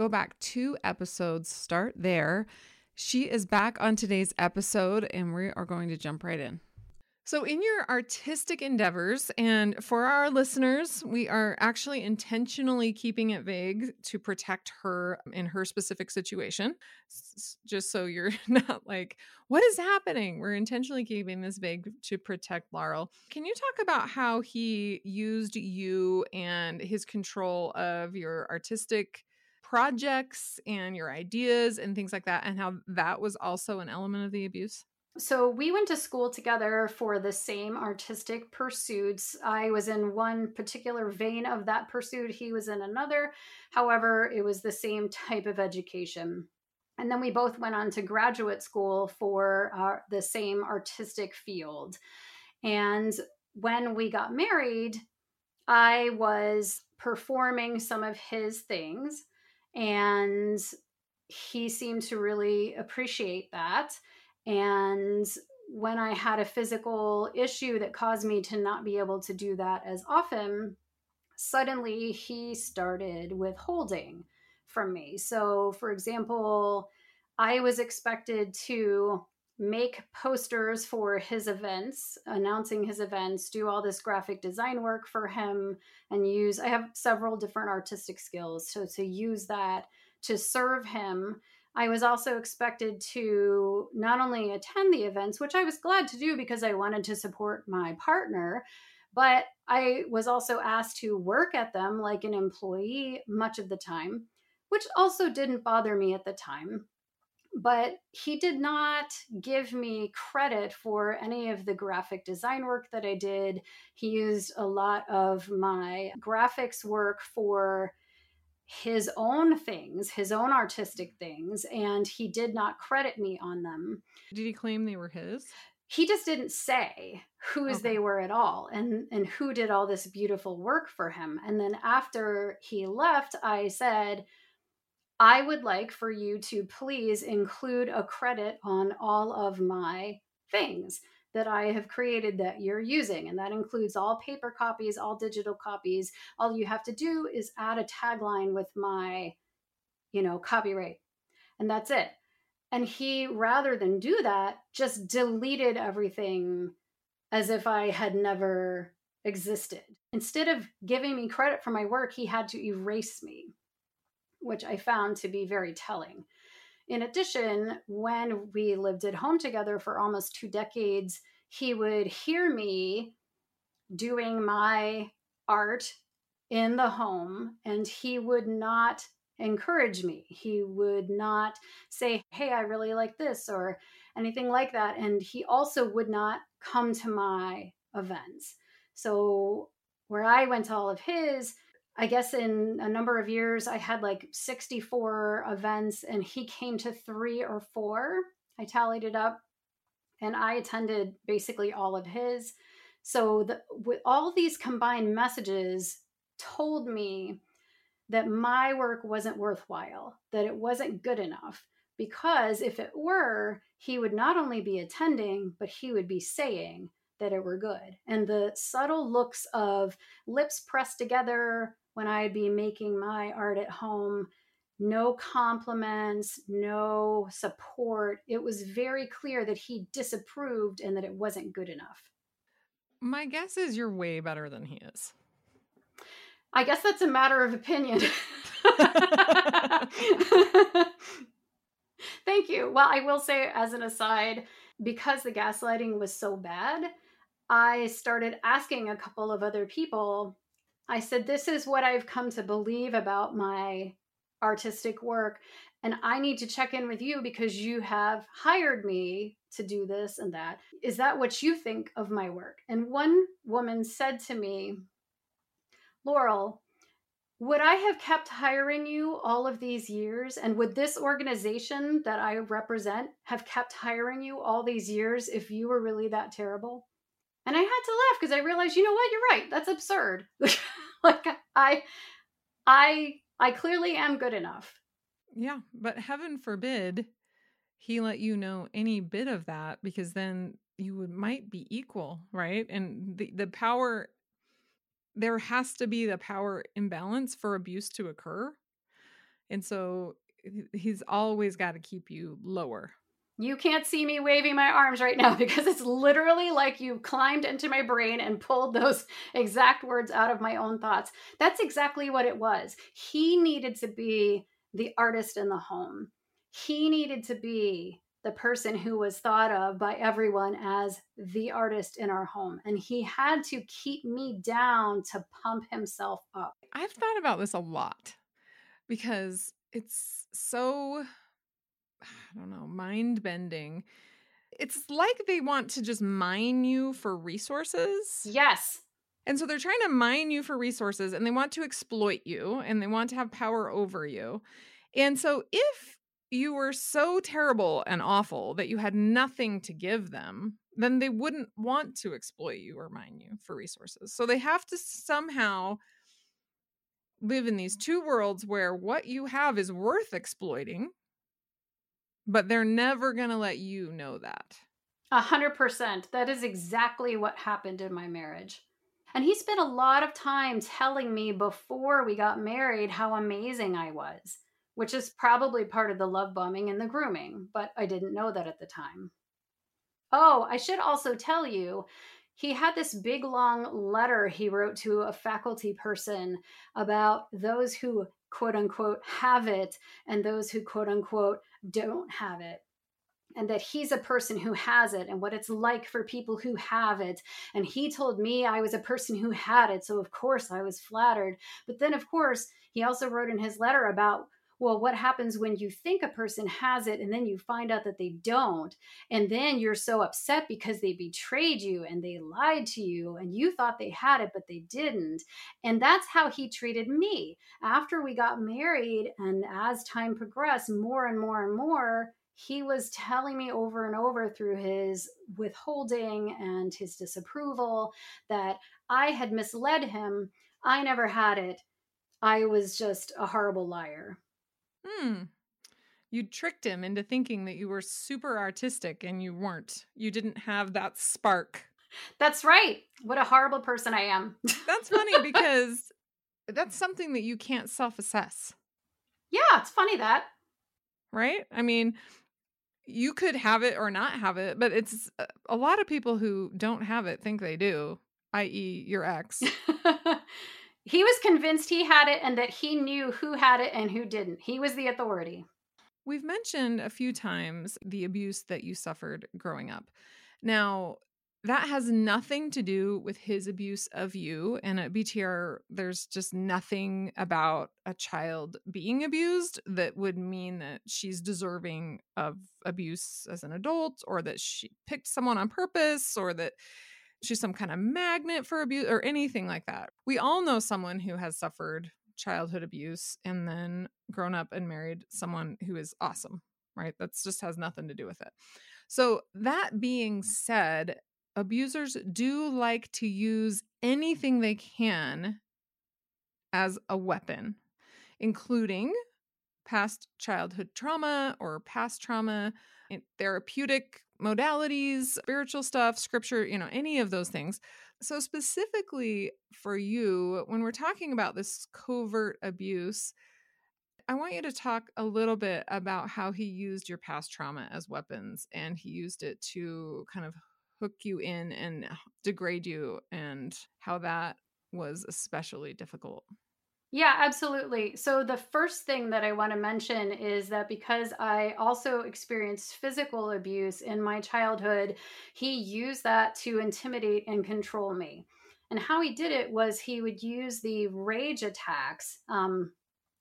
Go back two episodes, start there. She is back on today's episode, and we are going to jump right in. So, in your artistic endeavors, and for our listeners, we are actually intentionally keeping it vague to protect her in her specific situation. Just so you're not like, what is happening? We're intentionally keeping this vague to protect Laurel. Can you talk about how he used you and his control of your artistic projects and your ideas and things like that, and how that was also an element of the abuse? So we went to school together for the same artistic pursuits. I was in one particular vein of that pursuit, he was in another. However, it was the same type of education. And then we both went on to graduate school for uh, the same artistic field. And when we got married, I was performing some of his things, and he seemed to really appreciate that and when I had a physical issue that caused me to not be able to do that as often, suddenly he started withholding from me. So, for example, I was expected to make posters for his events, announcing his events, do all this graphic design work for him, and use. I have several different artistic skills, so to use that to serve him I was also expected to not only attend the events, which I was glad to do because I wanted to support my partner, but I was also asked to work at them like an employee much of the time, which also didn't bother me at the time. But he did not give me credit for any of the graphic design work that I did. He used a lot of my graphics work for his own things, his own artistic things, and he did not credit me on them. Did he claim they were his? He just didn't say whose okay. they were at all and and who did all this beautiful work for him. And then after he left, I said, I would like for you to please include a credit on all of my things that I have created that you're using. And that includes all paper copies, all digital copies. All you have to do is add a tagline with my, you know, copyright. And that's it. And he, rather than do that, just deleted everything as if I had never existed. Instead of giving me credit for my work, he had to erase me, which I found to be very telling. In addition, when we lived at home together for almost two decades, he would hear me doing my art in the home and he would not encourage me. He would not say, Hey, I really like this or anything like that. And he also would not come to my events. So, where I went to all of his, I guess in a number of years, I had like 64 events and he came to three or four. I tallied it up and I attended basically all of his. So, the, with all these combined messages, told me that my work wasn't worthwhile, that it wasn't good enough because if it were, he would not only be attending, but he would be saying that it were good. And the subtle looks of lips pressed together when I'd be making my art at home, no compliments, no support. It was very clear that he disapproved and that it wasn't good enough. My guess is you're way better than he is. I guess that's a matter of opinion. Thank you. Well, I will say, as an aside, because the gaslighting was so bad, I started asking a couple of other people. I said, This is what I've come to believe about my artistic work. And I need to check in with you because you have hired me to do this and that. Is that what you think of my work? And one woman said to me, Laurel, would I have kept hiring you all of these years? And would this organization that I represent have kept hiring you all these years if you were really that terrible? And I had to laugh because I realized, you know what, you're right. That's absurd. like I I I clearly am good enough. Yeah, but heaven forbid he let you know any bit of that because then you would might be equal, right? And the the power there has to be the power imbalance for abuse to occur. And so he's always got to keep you lower. You can't see me waving my arms right now because it's literally like you climbed into my brain and pulled those exact words out of my own thoughts. That's exactly what it was. He needed to be the artist in the home. He needed to be the person who was thought of by everyone as the artist in our home. And he had to keep me down to pump himself up. I've thought about this a lot because it's so, I don't know, mind bending. It's like they want to just mine you for resources. Yes. And so they're trying to mine you for resources and they want to exploit you and they want to have power over you. And so if you were so terrible and awful that you had nothing to give them, then they wouldn't want to exploit you or mine you for resources. So they have to somehow live in these two worlds where what you have is worth exploiting, but they're never going to let you know that. A hundred percent. That is exactly what happened in my marriage. And he spent a lot of time telling me before we got married how amazing I was which is probably part of the love bombing and the grooming, but I didn't know that at the time. Oh, I should also tell you, he had this big long letter he wrote to a faculty person about those who quote unquote have it and those who quote unquote don't have it and that he's a person who has it and what it's like for people who have it. And he told me I was a person who had it. So, of course, I was flattered. But then, of course, he also wrote in his letter about well, what happens when you think a person has it and then you find out that they don't? And then you're so upset because they betrayed you and they lied to you and you thought they had it, but they didn't. And that's how he treated me. After we got married and as time progressed, more and more and more, he was telling me over and over through his withholding and his disapproval that I had misled him. I never had it. I was just a horrible liar. Hmm. You tricked him into thinking that you were super artistic and you weren't. You didn't have that spark. That's right. What a horrible person I am. that's funny because that's something that you can't self assess. Yeah, it's funny that. Right? I mean, you could have it or not have it, but it's uh, a lot of people who don't have it think they do, i.e., your ex. He was convinced he had it and that he knew who had it and who didn't. He was the authority. We've mentioned a few times the abuse that you suffered growing up. Now, that has nothing to do with his abuse of you. And at BTR, there's just nothing about a child being abused that would mean that she's deserving of abuse as an adult or that she picked someone on purpose or that she's some kind of magnet for abuse or anything like that. We all know someone who has suffered childhood abuse and then grown up and married someone who is awesome, right? That just has nothing to do with it. So, that being said, abusers do like to use anything they can as a weapon, including past childhood trauma or past trauma, therapeutic modalities, spiritual stuff, scripture, you know, any of those things. So, specifically for you, when we're talking about this covert abuse, I want you to talk a little bit about how he used your past trauma as weapons and he used it to kind of hook you in and degrade you and how that was especially difficult. Yeah, absolutely. So, the first thing that I want to mention is that because I also experienced physical abuse in my childhood, he used that to intimidate and control me. And how he did it was he would use the rage attacks. Um,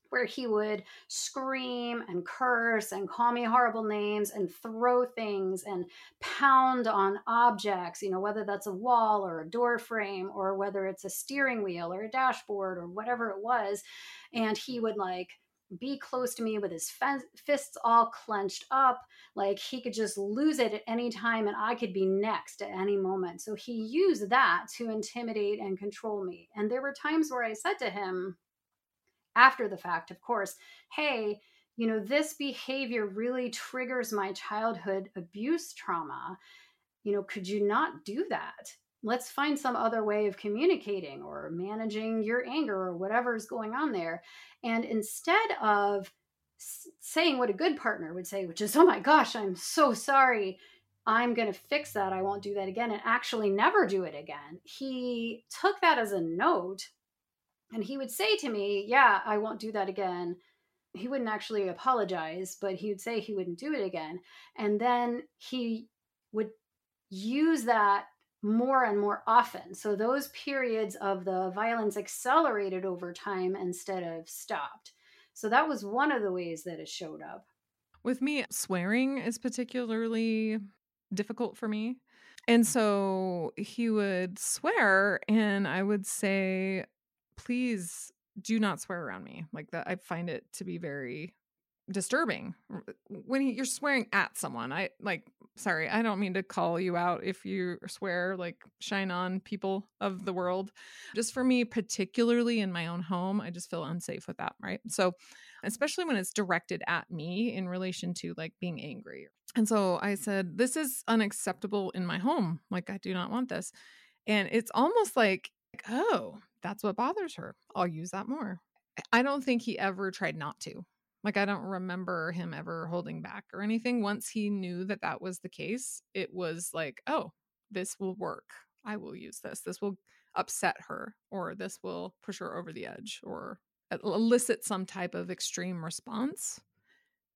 where he would scream and curse and call me horrible names and throw things and pound on objects, you know, whether that's a wall or a door frame or whether it's a steering wheel or a dashboard or whatever it was. And he would like be close to me with his fists all clenched up like he could just lose it at any time and i could be next at any moment so he used that to intimidate and control me and there were times where i said to him after the fact, of course, hey, you know, this behavior really triggers my childhood abuse trauma. You know, could you not do that? Let's find some other way of communicating or managing your anger or whatever is going on there. And instead of saying what a good partner would say, which is, oh my gosh, I'm so sorry. I'm going to fix that. I won't do that again and actually never do it again. He took that as a note and he would say to me, Yeah, I won't do that again. He wouldn't actually apologize, but he would say he wouldn't do it again. And then he would use that more and more often. So those periods of the violence accelerated over time instead of stopped. So that was one of the ways that it showed up. With me, swearing is particularly difficult for me. And so he would swear, and I would say, please do not swear around me like that i find it to be very disturbing when you're swearing at someone i like sorry i don't mean to call you out if you swear like shine on people of the world. Just for me particularly in my own home i just feel unsafe with that right? So especially when it's directed at me in relation to like being angry. And so i said this is unacceptable in my home like i do not want this. And it's almost like oh that's what bothers her. I'll use that more. I don't think he ever tried not to. Like, I don't remember him ever holding back or anything. Once he knew that that was the case, it was like, oh, this will work. I will use this. This will upset her, or this will push her over the edge, or elicit some type of extreme response.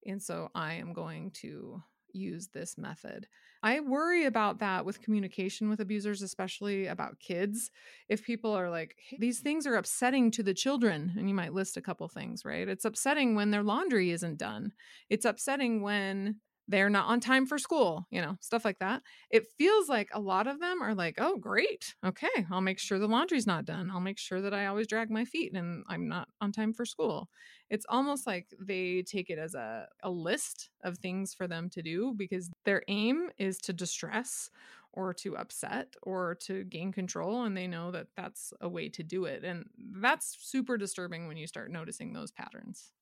And so I am going to use this method. I worry about that with communication with abusers, especially about kids. If people are like, hey, these things are upsetting to the children, and you might list a couple things, right? It's upsetting when their laundry isn't done. It's upsetting when they're not on time for school, you know, stuff like that. It feels like a lot of them are like, oh, great. Okay. I'll make sure the laundry's not done. I'll make sure that I always drag my feet and I'm not on time for school. It's almost like they take it as a, a list of things for them to do because their aim is to distress or to upset or to gain control. And they know that that's a way to do it. And that's super disturbing when you start noticing those patterns.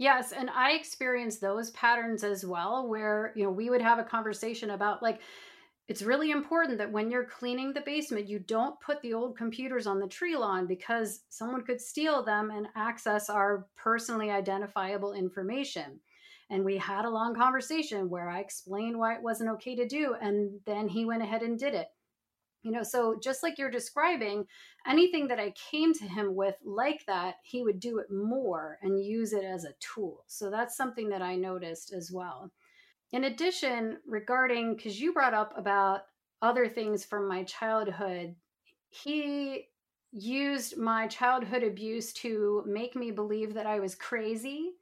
Yes, and I experienced those patterns as well where, you know, we would have a conversation about like it's really important that when you're cleaning the basement, you don't put the old computers on the tree lawn because someone could steal them and access our personally identifiable information. And we had a long conversation where I explained why it wasn't okay to do. And then he went ahead and did it you know so just like you're describing anything that i came to him with like that he would do it more and use it as a tool. So that's something that i noticed as well. In addition regarding because you brought up about other things from my childhood he used my childhood abuse to make me believe that i was crazy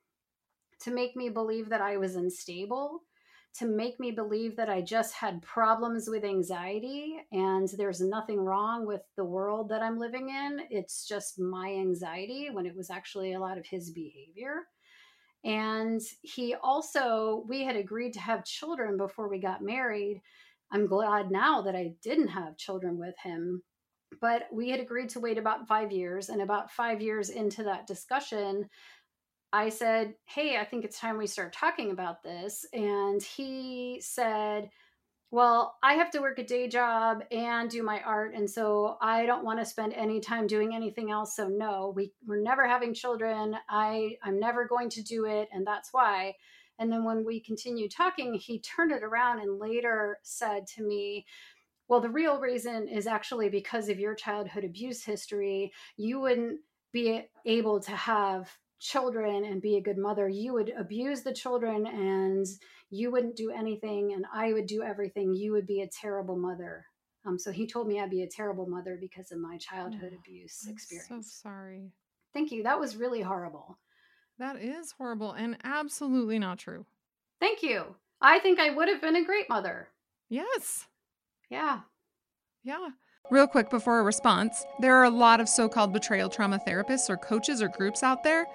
to make me believe that i was unstable to make me believe that I just had problems with anxiety and there's nothing wrong with the world that I'm living in. It's just my anxiety when it was actually a lot of his behavior. And he also, we had agreed to have children before we got married. I'm glad now that I didn't have children with him. But we had agreed to wait about five years. And about five years into that discussion, I said, Hey, I think it's time we start talking about this. And he said, Well, I have to work a day job and do my art. And so I don't want to spend any time doing anything else. So, no, we, we're never having children. I, I'm never going to do it. And that's why. And then when we continued talking, he turned it around and later said to me, well, the real reason is actually because of your childhood abuse history. You wouldn't be able to have children and be a good mother. You would abuse the children and you wouldn't do anything, and I would do everything. You would be a terrible mother. Um, so he told me I'd be a terrible mother because of my childhood oh, abuse I'm experience. So sorry. Thank you. That was really horrible. That is horrible and absolutely not true. Thank you. I think I would have been a great mother. Yes. Yeah. Yeah. Real quick before a response, there are a lot of so called betrayal trauma therapists or coaches or groups out there,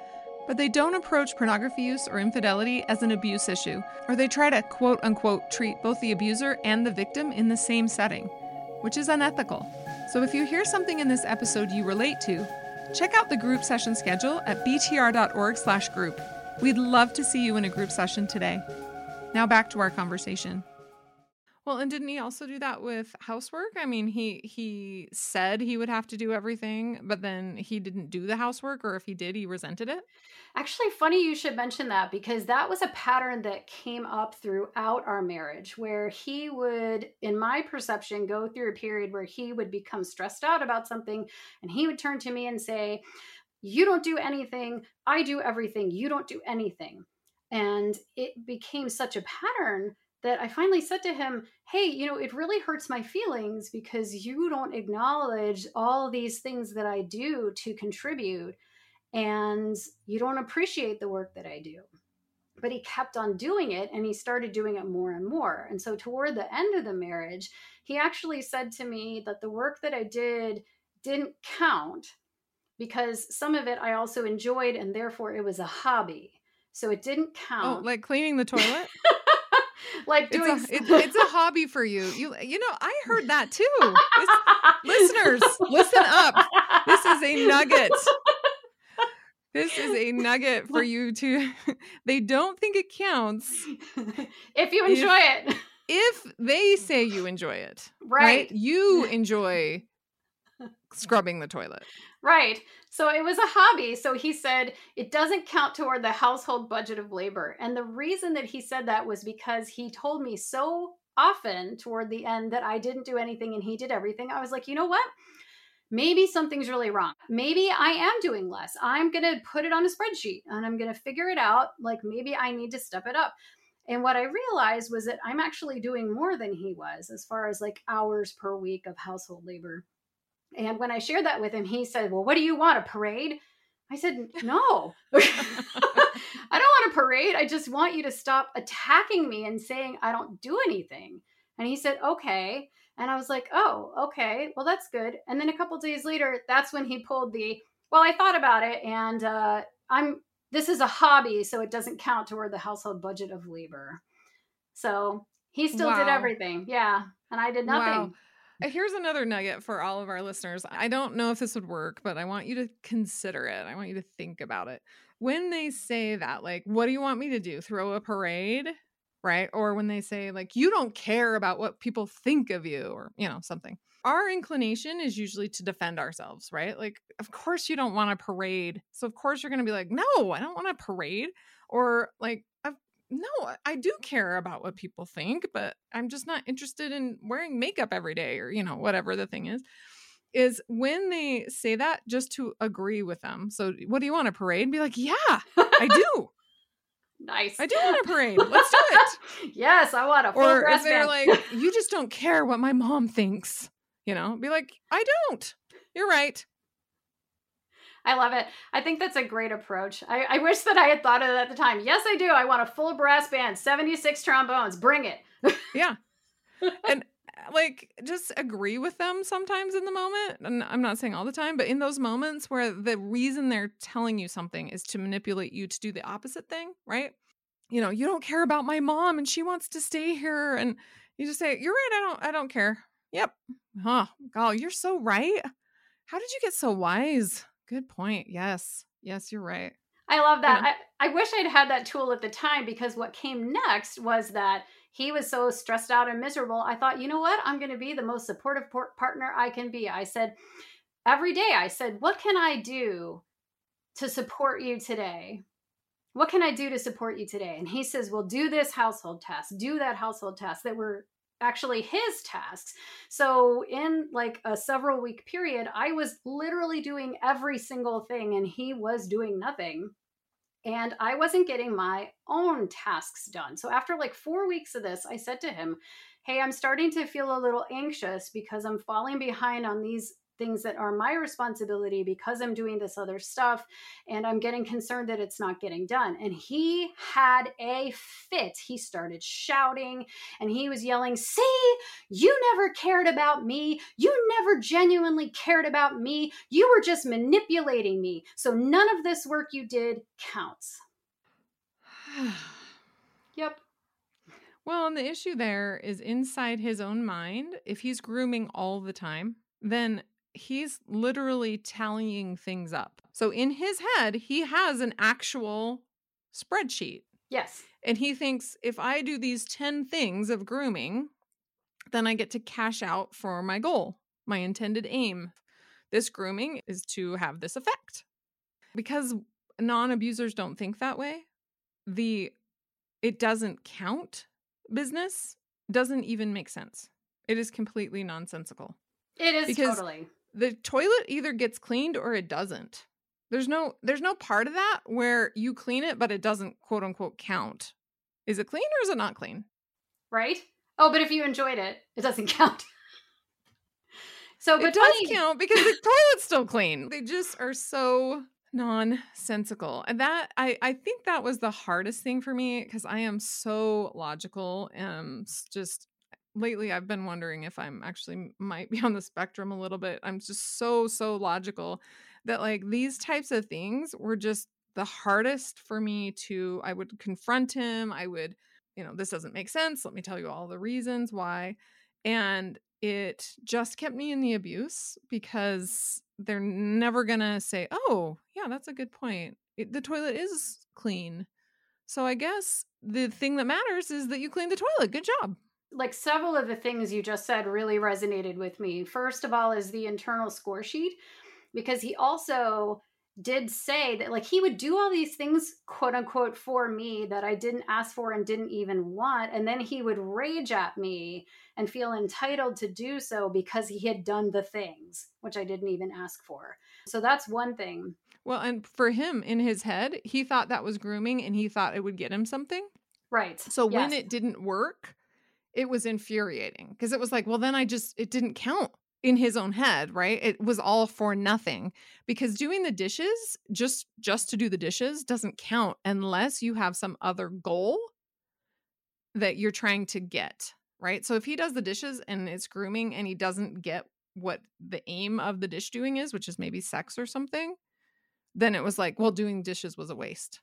but they don't approach pornography use or infidelity as an abuse issue, or they try to quote unquote treat both the abuser and the victim in the same setting, which is unethical. So if you hear something in this episode you relate to, check out the group session schedule at btr.org/group. We'd love to see you in a group session today. Now back to our conversation. Well, and didn't he also do that with housework? I mean, he he said he would have to do everything, but then he didn't do the housework or if he did, he resented it. Actually, funny you should mention that because that was a pattern that came up throughout our marriage where he would in my perception go through a period where he would become stressed out about something and he would turn to me and say, "You don't do anything, I do everything. You don't do anything." And it became such a pattern that I finally said to him, Hey, you know, it really hurts my feelings because you don't acknowledge all these things that I do to contribute and you don't appreciate the work that I do. But he kept on doing it and he started doing it more and more. And so, toward the end of the marriage, he actually said to me that the work that I did didn't count because some of it I also enjoyed and therefore it was a hobby. So it didn't oh, count. Oh, like cleaning the toilet? like doing it's a, it's, it's a, hobby for you. You you know i heard that too. Listeners listen up. This is a nugget. This is a nugget for you to they don't think it counts if you enjoy if, it. if they say you enjoy it right, right? you enjoy scrubbing the toilet Right. So it was a hobby. So he said it doesn't count toward the household budget of labor. And the reason that he said that was because he told me so often toward the end that I didn't do anything and he did everything. I was like, you know what? Maybe something's really wrong. Maybe I am doing less. I'm going to put it on a spreadsheet and I'm going to figure it out. Like maybe I need to step it up. And what I realized was that I'm actually doing more than he was as far as like hours per week of household labor. And when I shared that with him, he said, Well, what do you want? A parade? I said, No. I don't want a parade. I just want you to stop attacking me and saying I don't do anything. And he said, Okay. And I was like, Oh, okay. Well, that's good. And then a couple days later, that's when he pulled the, Well, I thought about it and uh, I'm, this is a hobby, so it doesn't count toward the household budget of labor. So he still wow. did everything. Yeah. And I did nothing. Wow. Uh, here's another nugget for all of our listeners. I don't know if this would work, but I want you to consider it. I want you to think about it. When they say that, like, what do you want me to do? Throw a parade? Right. Or when they say, like, you don't care about what people think of you, or, you know, something. Our inclination is usually to defend ourselves, right? Like, of course you don't want a parade. So, of course, you're going to be like, no, I don't want a parade. Or, like, no, I do care about what people think, but I'm just not interested in wearing makeup every day or, you know, whatever the thing is. Is when they say that just to agree with them. So, what do you want a parade? Be like, yeah, I do. nice. I do want a parade. Let's do it. yes, I want a full Or is there like, you just don't care what my mom thinks? You know, be like, I don't. You're right. I love it. I think that's a great approach. I, I wish that I had thought of it at the time. Yes, I do. I want a full brass band, 76 trombones. Bring it. yeah. And uh, like just agree with them sometimes in the moment. And I'm not saying all the time, but in those moments where the reason they're telling you something is to manipulate you to do the opposite thing, right? You know, you don't care about my mom and she wants to stay here and you just say, "You're right, I don't I don't care." Yep. Huh. Oh, you're so right. How did you get so wise? Good point. Yes. Yes, you're right. I love that. I, I wish I'd had that tool at the time because what came next was that he was so stressed out and miserable. I thought, you know what? I'm going to be the most supportive partner I can be. I said, every day, I said, what can I do to support you today? What can I do to support you today? And he says, well, do this household task, do that household task that we were actually his tasks. So in like a several week period, I was literally doing every single thing and he was doing nothing. And I wasn't getting my own tasks done. So after like 4 weeks of this, I said to him, "Hey, I'm starting to feel a little anxious because I'm falling behind on these things that are my responsibility because I'm doing this other stuff and I'm getting concerned that it's not getting done. And he had a fit. He started shouting and he was yelling, See, you never cared about me. You never genuinely cared about me. You were just manipulating me. So none of this work you did counts. yep. Well, and the issue there is inside his own mind. If he's grooming all the time, then he's literally tallying things up. So in his head, he has an actual spreadsheet. Yes. And he thinks if I do these 10 things of grooming, then I get to cash out for my goal, my intended aim. This grooming is to have this effect. Because non abusers don't think that way, the it doesn't count business doesn't even make sense. It is completely nonsensical. It is because totally the toilet either gets cleaned or it doesn't. There's no there's no part of that where you clean it but it doesn't quote unquote count. Is it clean or is it not clean? Right? Oh, but if you enjoyed it, it doesn't count. so, but it does funny- count because the toilet's still clean. They just are so nonsensical. And that I I think that was the hardest thing for me because I am so logical and just lately I've been wondering if I'm actually might be on the spectrum a little bit. I'm just so so logical that like these types of things were just the hardest for me to I would confront him. I would, you know, this doesn't make sense. Let me tell you all the reasons why. And it just kept me in the abuse because they're never going to say, "Oh, yeah, that's a good point. It, the toilet is clean." So I guess the thing that matters is that you clean the toilet. Good job like several of the things you just said really resonated with me. First of all, is the internal score sheet, because he also did say that like he would do all these things quote unquote for me that I didn't ask for and didn't even want and then he would rage at me and feel entitled to do so because he had done the things which I didn't even ask for. So that's one thing. Well, and for him in his head, he thought that was grooming and he thought it would get him something. Right. So yes. when it didn't work, it was infuriating because it was like, well, then I just, it didn't count in his own head right? It was all for nothing because doing the dishes just just to do the dishes doesn't count unless you have some other goal that you're trying to get right? So if he does the dishes and it's grooming and he doesn't get what the aim of the dish doing is which is maybe sex or something then it was like well doing dishes was a waste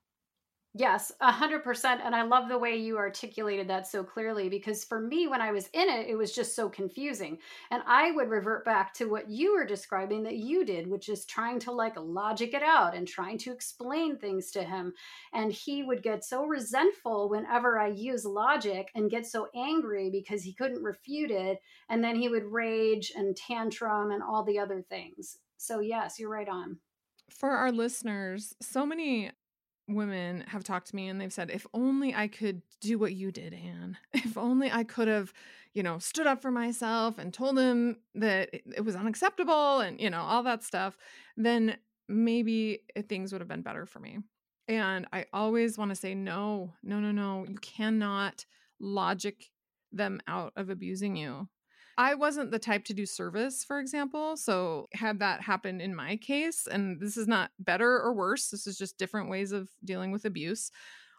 Yes, a hundred percent. And I love the way you articulated that so clearly because for me, when I was in it, it was just so confusing. And I would revert back to what you were describing that you did, which is trying to like logic it out and trying to explain things to him. And he would get so resentful whenever I use logic and get so angry because he couldn't refute it. And then he would rage and tantrum and all the other things. So, yes, you're right on for our listeners, so many women have talked to me and they've said, if only I could do what you did, Anne. If only I could have, you know, stood up for myself and told him that it was unacceptable and, you know, all that stuff, then maybe things would have been better for me. And I always want to say, no, no, no, no. You cannot logic them out of abusing you. I wasn't the type to do service, for example. So, had that happened in my case, and this is not better or worse, this is just different ways of dealing with abuse.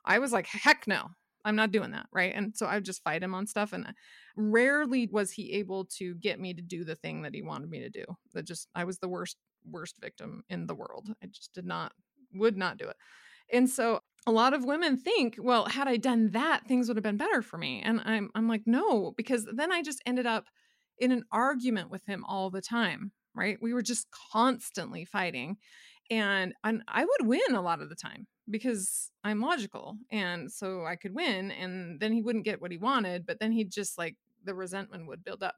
I was like, heck no, I'm not doing that. Right. And so I would just fight him on stuff. And uh, rarely was he able to get me to do the thing that he wanted me to do. That just, I was the worst, worst victim in the world. I just did not, would not do it. And so a lot of women think, well, had I done that, things would have been better for me. And I'm, I'm like, no, because then I just ended up in an argument with him all the time, right? We were just constantly fighting. And, and I would win a lot of the time. because I'm logical. And so I could win. And then he wouldn't get what he wanted, but then he'd just like the resentment would build up.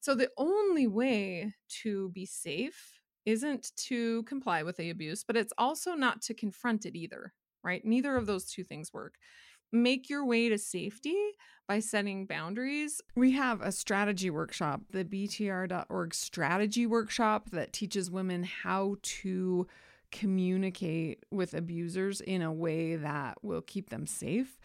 So the only way to be safe isn't to comply with the abuse, but it's also not to confront it either, right? Neither of those two things work. Make your way to safety by setting boundaries. We have a strategy workshop, the BTR.org strategy workshop that teaches women how to communicate with abusers in a way that will keep them safe.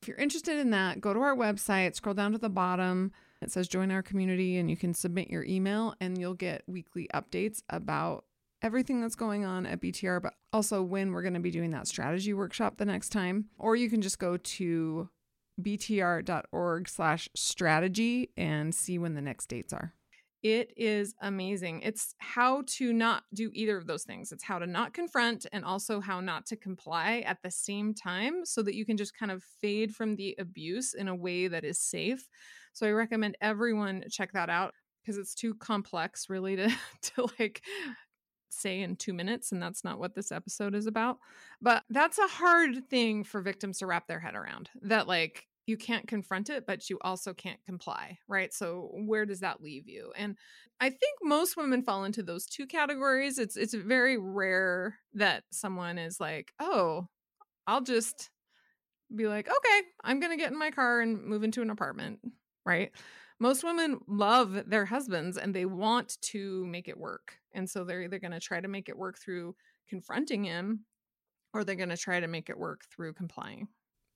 If you're interested in that, go to our website, scroll down to the bottom. It says join our community, and you can submit your email, and you'll get weekly updates about everything that's going on at BTR, but also when we're going to be doing that strategy workshop the next time. Or you can just go to btr.org slash strategy and see when the next dates are. It is amazing. It's how to not do either of those things. It's how to not confront and also how not to comply at the same time so that you can just kind of fade from the abuse in a way that is safe. So I recommend everyone check that out because it's too complex really to to like say in 2 minutes and that's not what this episode is about. But that's a hard thing for victims to wrap their head around. That like you can't confront it but you also can't comply right so where does that leave you and i think most women fall into those two categories it's it's very rare that someone is like oh i'll just be like okay i'm going to get in my car and move into an apartment right most women love their husbands and they want to make it work and so they're either going to try to make it work through confronting him or they're going to try to make it work through complying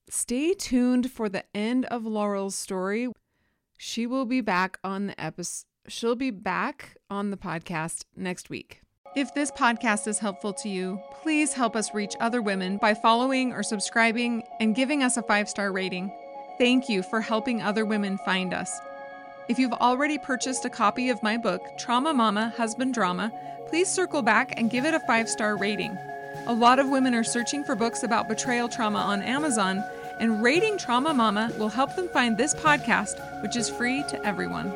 Stay tuned for the end of Laurel's story. She will be back on the episode. She'll be back on the podcast next week. If this podcast is helpful to you, please help us reach other women by following or subscribing and giving us a five star rating. Thank you for helping other women find us. If you've already purchased a copy of my book, Trauma Mama Husband Drama, please circle back and give it a five star rating. A lot of women are searching for books about betrayal trauma on Amazon, and rating Trauma Mama will help them find this podcast, which is free to everyone.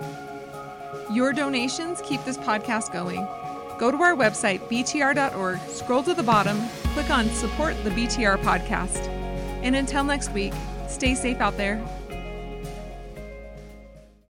Your donations keep this podcast going. Go to our website, btr.org, scroll to the bottom, click on Support the BTR podcast. And until next week, stay safe out there